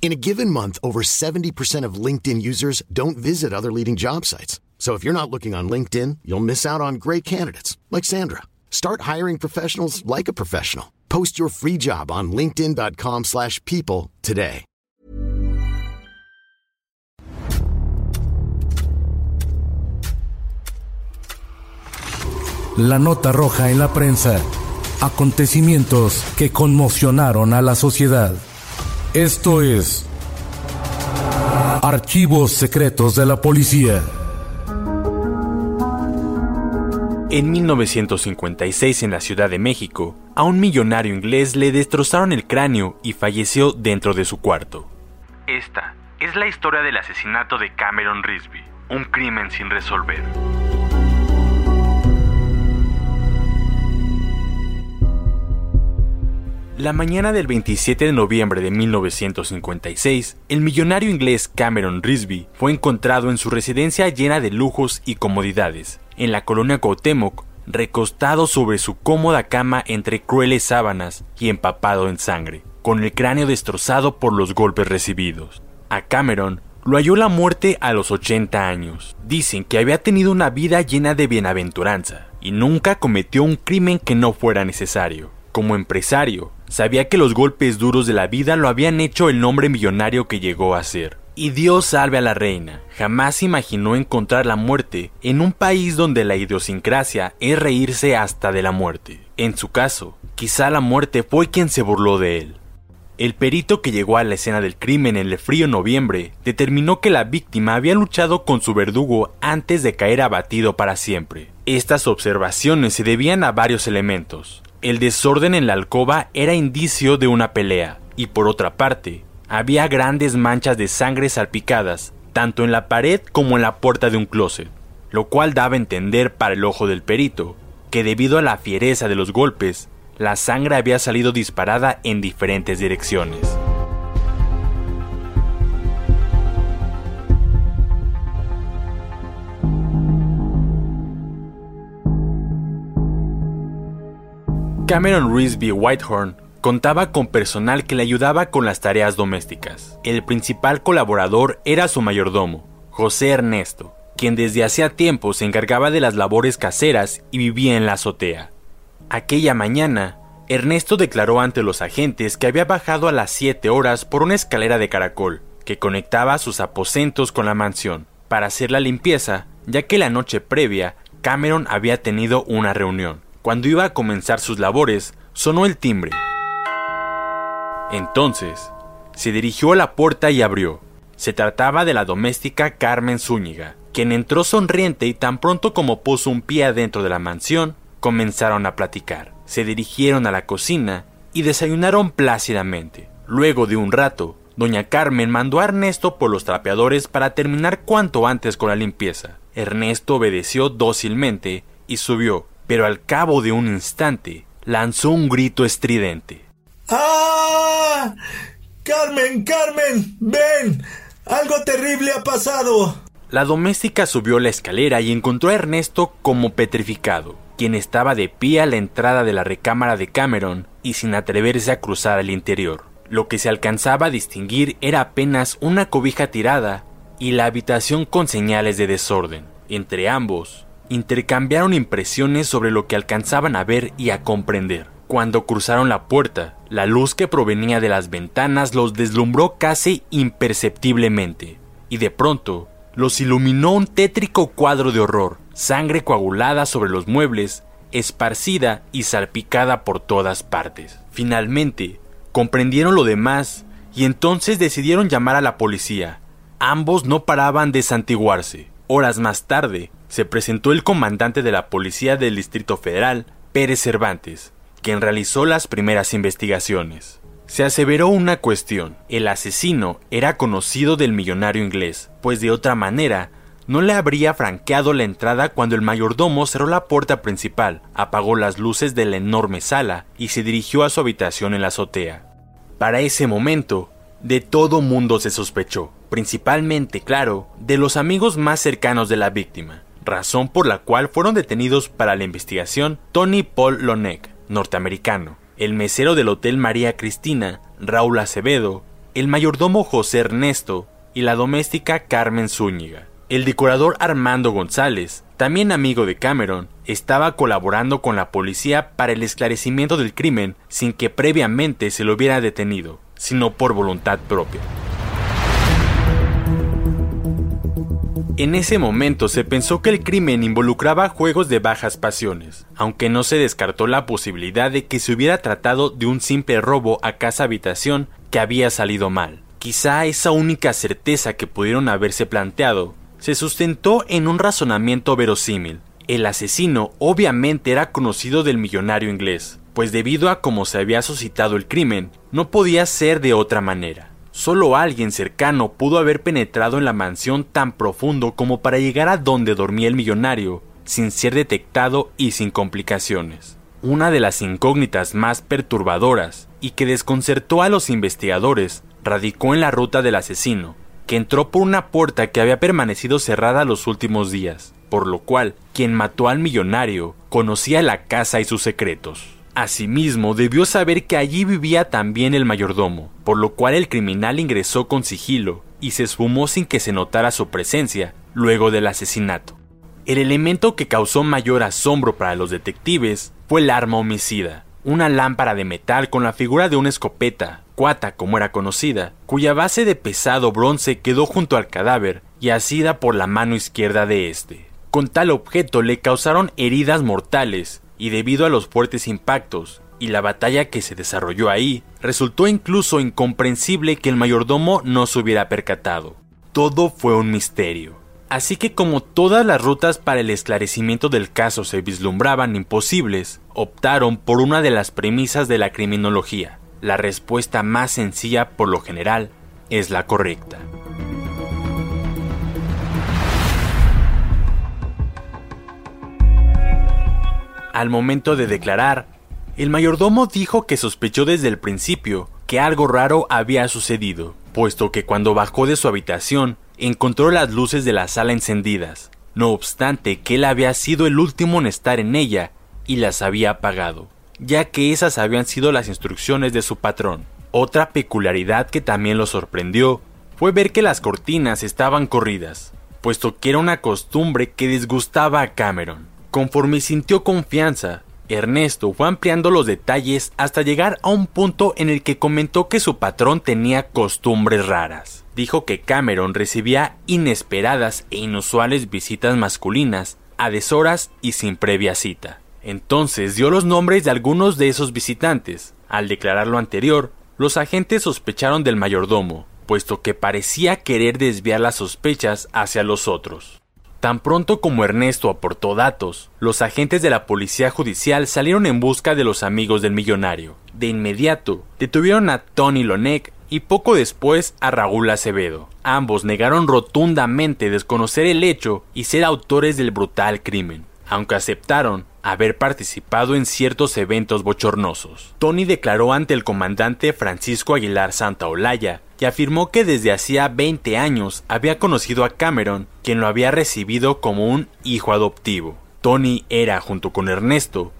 In a given month, over 70% of LinkedIn users don't visit other leading job sites. So if you're not looking on LinkedIn, you'll miss out on great candidates like Sandra. Start hiring professionals like a professional. Post your free job on linkedin.com/people today. La nota roja en la prensa. Acontecimientos que conmocionaron a la sociedad. Esto es Archivos Secretos de la Policía. En 1956 en la Ciudad de México, a un millonario inglés le destrozaron el cráneo y falleció dentro de su cuarto. Esta es la historia del asesinato de Cameron Risby, un crimen sin resolver. La mañana del 27 de noviembre de 1956, el millonario inglés Cameron Risby fue encontrado en su residencia llena de lujos y comodidades, en la colonia Cuauhtémoc, recostado sobre su cómoda cama entre crueles sábanas y empapado en sangre, con el cráneo destrozado por los golpes recibidos. A Cameron lo halló la muerte a los 80 años. Dicen que había tenido una vida llena de bienaventuranza y nunca cometió un crimen que no fuera necesario. Como empresario, sabía que los golpes duros de la vida lo habían hecho el nombre millonario que llegó a ser. Y Dios salve a la reina, jamás imaginó encontrar la muerte en un país donde la idiosincrasia es reírse hasta de la muerte. En su caso, quizá la muerte fue quien se burló de él. El perito que llegó a la escena del crimen en el frío noviembre determinó que la víctima había luchado con su verdugo antes de caer abatido para siempre. Estas observaciones se debían a varios elementos. El desorden en la alcoba era indicio de una pelea, y por otra parte, había grandes manchas de sangre salpicadas, tanto en la pared como en la puerta de un closet, lo cual daba a entender para el ojo del perito que debido a la fiereza de los golpes, la sangre había salido disparada en diferentes direcciones. Cameron Risby Whitehorn contaba con personal que le ayudaba con las tareas domésticas. El principal colaborador era su mayordomo, José Ernesto, quien desde hacía tiempo se encargaba de las labores caseras y vivía en la azotea. Aquella mañana, Ernesto declaró ante los agentes que había bajado a las 7 horas por una escalera de caracol que conectaba sus aposentos con la mansión para hacer la limpieza, ya que la noche previa Cameron había tenido una reunión. Cuando iba a comenzar sus labores, sonó el timbre. Entonces, se dirigió a la puerta y abrió. Se trataba de la doméstica Carmen Zúñiga, quien entró sonriente y tan pronto como puso un pie adentro de la mansión, comenzaron a platicar. Se dirigieron a la cocina y desayunaron plácidamente. Luego de un rato, doña Carmen mandó a Ernesto por los trapeadores para terminar cuanto antes con la limpieza. Ernesto obedeció dócilmente y subió, pero al cabo de un instante lanzó un grito estridente. ¡Ah! Carmen, Carmen, ven. Algo terrible ha pasado. La doméstica subió la escalera y encontró a Ernesto como petrificado, quien estaba de pie a la entrada de la recámara de Cameron y sin atreverse a cruzar al interior. Lo que se alcanzaba a distinguir era apenas una cobija tirada y la habitación con señales de desorden. Entre ambos, intercambiaron impresiones sobre lo que alcanzaban a ver y a comprender. Cuando cruzaron la puerta, la luz que provenía de las ventanas los deslumbró casi imperceptiblemente, y de pronto los iluminó un tétrico cuadro de horror, sangre coagulada sobre los muebles, esparcida y salpicada por todas partes. Finalmente, comprendieron lo demás y entonces decidieron llamar a la policía. Ambos no paraban de santiguarse. Horas más tarde, se presentó el comandante de la Policía del Distrito Federal, Pérez Cervantes, quien realizó las primeras investigaciones. se aseveró una cuestión. El asesino era conocido del millonario inglés, pues de otra manera no le habría franqueado la entrada cuando el mayordomo cerró la puerta principal, apagó las luces de la enorme sala y se dirigió a su habitación en la azotea. Para ese momento, de todo mundo se sospechó, principalmente, claro, de los amigos más cercanos de la víctima, razón por la cual fueron detenidos para la investigación Tony Paul Lonek, norteamericano, el mesero del Hotel María Cristina, Raúl Acevedo, el mayordomo José Ernesto y la doméstica Carmen Zúñiga. El decorador Armando González, también amigo de Cameron, estaba colaborando con la policía para el esclarecimiento del crimen sin que previamente se lo hubiera detenido, sino por voluntad propia. En ese momento se pensó que el crimen involucraba juegos de bajas pasiones, aunque no se descartó la posibilidad de que se hubiera tratado de un simple robo a casa habitación que había salido mal. Quizá esa única certeza que pudieron haberse planteado se sustentó en un razonamiento verosímil. El asesino obviamente era conocido del millonario inglés, pues debido a cómo se había suscitado el crimen, no podía ser de otra manera. Solo alguien cercano pudo haber penetrado en la mansión tan profundo como para llegar a donde dormía el millonario, sin ser detectado y sin complicaciones. Una de las incógnitas más perturbadoras y que desconcertó a los investigadores radicó en la ruta del asesino, que entró por una puerta que había permanecido cerrada los últimos días, por lo cual quien mató al millonario conocía la casa y sus secretos. Asimismo, debió saber que allí vivía también el mayordomo, por lo cual el criminal ingresó con sigilo y se esfumó sin que se notara su presencia luego del asesinato. El elemento que causó mayor asombro para los detectives fue el arma homicida, una lámpara de metal con la figura de una escopeta, cuata como era conocida, cuya base de pesado bronce quedó junto al cadáver y asida por la mano izquierda de este. Con tal objeto le causaron heridas mortales y debido a los fuertes impactos y la batalla que se desarrolló ahí, resultó incluso incomprensible que el mayordomo no se hubiera percatado. Todo fue un misterio. Así que como todas las rutas para el esclarecimiento del caso se vislumbraban imposibles, optaron por una de las premisas de la criminología. La respuesta más sencilla por lo general es la correcta. Al momento de declarar, el mayordomo dijo que sospechó desde el principio que algo raro había sucedido, puesto que cuando bajó de su habitación encontró las luces de la sala encendidas, no obstante que él había sido el último en estar en ella y las había apagado, ya que esas habían sido las instrucciones de su patrón. Otra peculiaridad que también lo sorprendió fue ver que las cortinas estaban corridas, puesto que era una costumbre que disgustaba a Cameron. Conforme sintió confianza, Ernesto fue ampliando los detalles hasta llegar a un punto en el que comentó que su patrón tenía costumbres raras. Dijo que Cameron recibía inesperadas e inusuales visitas masculinas a deshoras y sin previa cita. Entonces dio los nombres de algunos de esos visitantes. Al declarar lo anterior, los agentes sospecharon del mayordomo, puesto que parecía querer desviar las sospechas hacia los otros. Tan pronto como Ernesto aportó datos, los agentes de la policía judicial salieron en busca de los amigos del millonario. De inmediato, detuvieron a Tony Lonek y poco después a Raúl Acevedo. Ambos negaron rotundamente desconocer el hecho y ser autores del brutal crimen, aunque aceptaron haber participado en ciertos eventos bochornosos. Tony declaró ante el comandante Francisco Aguilar Santaolalla que afirmó que desde hacía 20 años había conocido a Cameron, quien lo había recibido como un hijo adoptivo. Tony era, junto con Ernesto,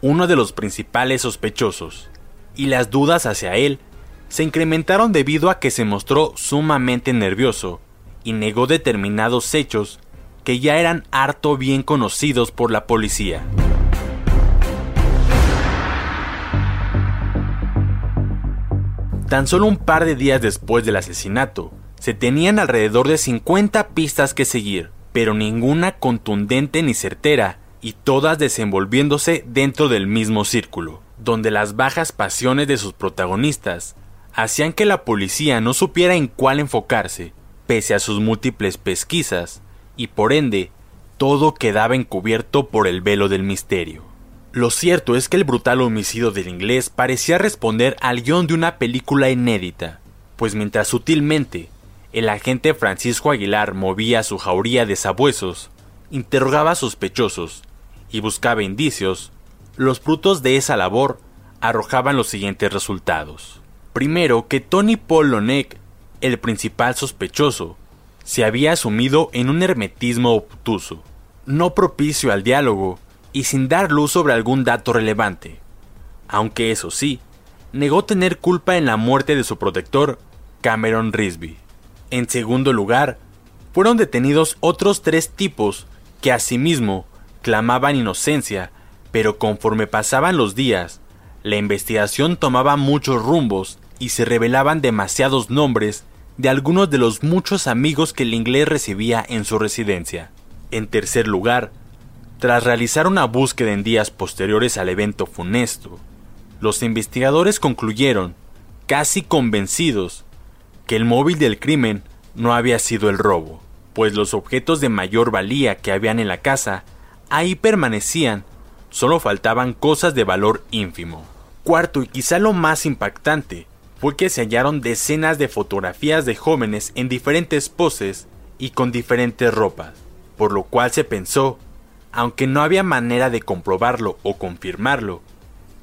uno de los principales sospechosos, y las dudas hacia él se incrementaron debido a que se mostró sumamente nervioso y negó determinados hechos que ya eran harto bien conocidos por la policía. Tan solo un par de días después del asesinato, se tenían alrededor de 50 pistas que seguir, pero ninguna contundente ni certera, y todas desenvolviéndose dentro del mismo círculo, donde las bajas pasiones de sus protagonistas hacían que la policía no supiera en cuál enfocarse, pese a sus múltiples pesquisas, y por ende, todo quedaba encubierto por el velo del misterio. Lo cierto es que el brutal homicidio del inglés parecía responder al guion de una película inédita, pues mientras sutilmente el agente Francisco Aguilar movía su jauría de sabuesos, interrogaba sospechosos y buscaba indicios, los frutos de esa labor arrojaban los siguientes resultados. Primero, que Tony Paul Lonek, el principal sospechoso, se había asumido en un hermetismo obtuso, no propicio al diálogo y sin dar luz sobre algún dato relevante. Aunque eso sí, negó tener culpa en la muerte de su protector, Cameron Risby. En segundo lugar, fueron detenidos otros tres tipos que asimismo clamaban inocencia, pero conforme pasaban los días, la investigación tomaba muchos rumbos y se revelaban demasiados nombres de algunos de los muchos amigos que el inglés recibía en su residencia. En tercer lugar, tras realizar una búsqueda en días posteriores al evento funesto, los investigadores concluyeron, casi convencidos, que el móvil del crimen no había sido el robo, pues los objetos de mayor valía que habían en la casa ahí permanecían, solo faltaban cosas de valor ínfimo. Cuarto y quizá lo más impactante fue que se hallaron decenas de fotografías de jóvenes en diferentes poses y con diferentes ropas, por lo cual se pensó aunque no había manera de comprobarlo o confirmarlo,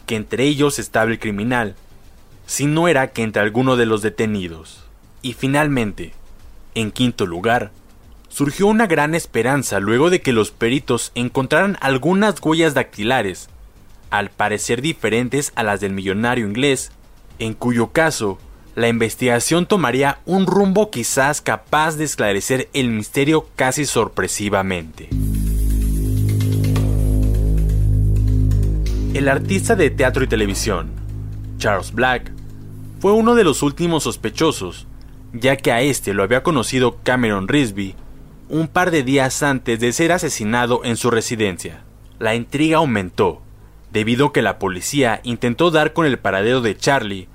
que entre ellos estaba el criminal, si no era que entre alguno de los detenidos. Y finalmente, en quinto lugar, surgió una gran esperanza luego de que los peritos encontraran algunas huellas dactilares, al parecer diferentes a las del millonario inglés, en cuyo caso la investigación tomaría un rumbo quizás capaz de esclarecer el misterio casi sorpresivamente. El artista de teatro y televisión, Charles Black, fue uno de los últimos sospechosos, ya que a este lo había conocido Cameron Risby un par de días antes de ser asesinado en su residencia. La intriga aumentó, debido a que la policía intentó dar con el paradero de Charlie.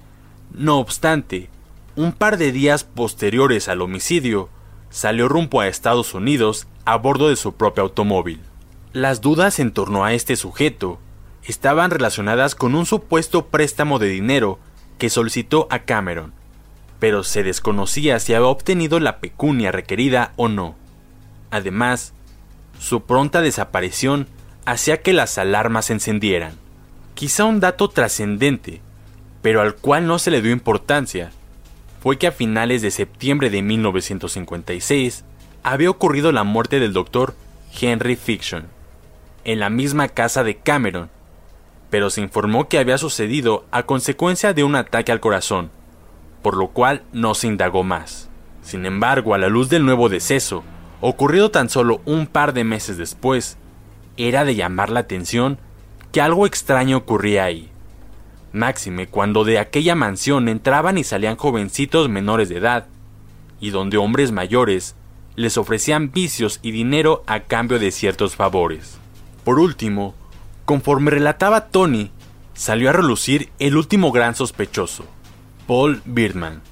No obstante, un par de días posteriores al homicidio, salió rumbo a Estados Unidos a bordo de su propio automóvil. Las dudas en torno a este sujeto estaban relacionadas con un supuesto préstamo de dinero que solicitó a Cameron, pero se desconocía si había obtenido la pecunia requerida o no. Además, su pronta desaparición hacía que las alarmas se encendieran. Quizá un dato trascendente, pero al cual no se le dio importancia, fue que a finales de septiembre de 1956 había ocurrido la muerte del doctor Henry Fiction, en la misma casa de Cameron, pero se informó que había sucedido a consecuencia de un ataque al corazón, por lo cual no se indagó más. Sin embargo, a la luz del nuevo deceso, ocurrido tan solo un par de meses después, era de llamar la atención que algo extraño ocurría ahí. Máxime cuando de aquella mansión entraban y salían jovencitos menores de edad, y donde hombres mayores les ofrecían vicios y dinero a cambio de ciertos favores. Por último, Conforme relataba Tony, salió a relucir el último gran sospechoso, Paul Birdman,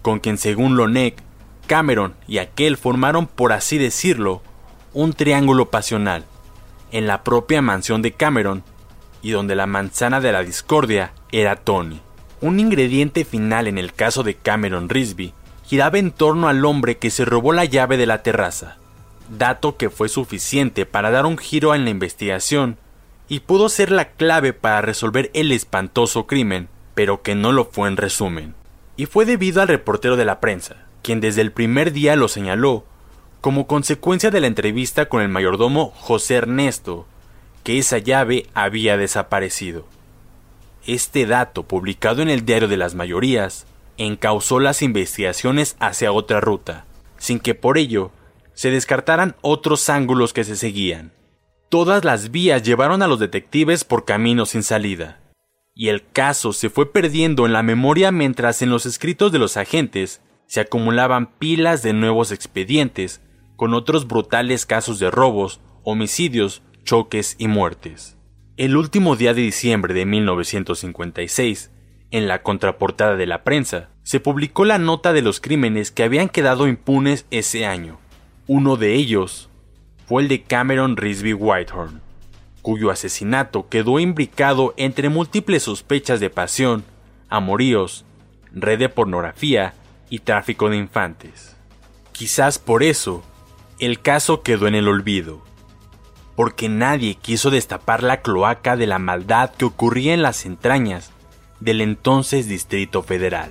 con quien según Lonek, Cameron y aquel formaron, por así decirlo, un triángulo pasional, en la propia mansión de Cameron, y donde la manzana de la discordia era Tony. Un ingrediente final en el caso de Cameron Risby giraba en torno al hombre que se robó la llave de la terraza, dato que fue suficiente para dar un giro en la investigación y pudo ser la clave para resolver el espantoso crimen, pero que no lo fue en resumen. Y fue debido al reportero de la prensa, quien desde el primer día lo señaló, como consecuencia de la entrevista con el mayordomo José Ernesto, que esa llave había desaparecido. Este dato, publicado en el Diario de las Mayorías, encauzó las investigaciones hacia otra ruta, sin que por ello se descartaran otros ángulos que se seguían. Todas las vías llevaron a los detectives por caminos sin salida, y el caso se fue perdiendo en la memoria mientras en los escritos de los agentes se acumulaban pilas de nuevos expedientes con otros brutales casos de robos, homicidios, choques y muertes. El último día de diciembre de 1956, en la contraportada de la prensa, se publicó la nota de los crímenes que habían quedado impunes ese año. Uno de ellos fue el de Cameron Risby Whitehorn, cuyo asesinato quedó imbricado entre múltiples sospechas de pasión, amoríos, red de pornografía y tráfico de infantes. Quizás por eso, el caso quedó en el olvido, porque nadie quiso destapar la cloaca de la maldad que ocurría en las entrañas del entonces Distrito Federal.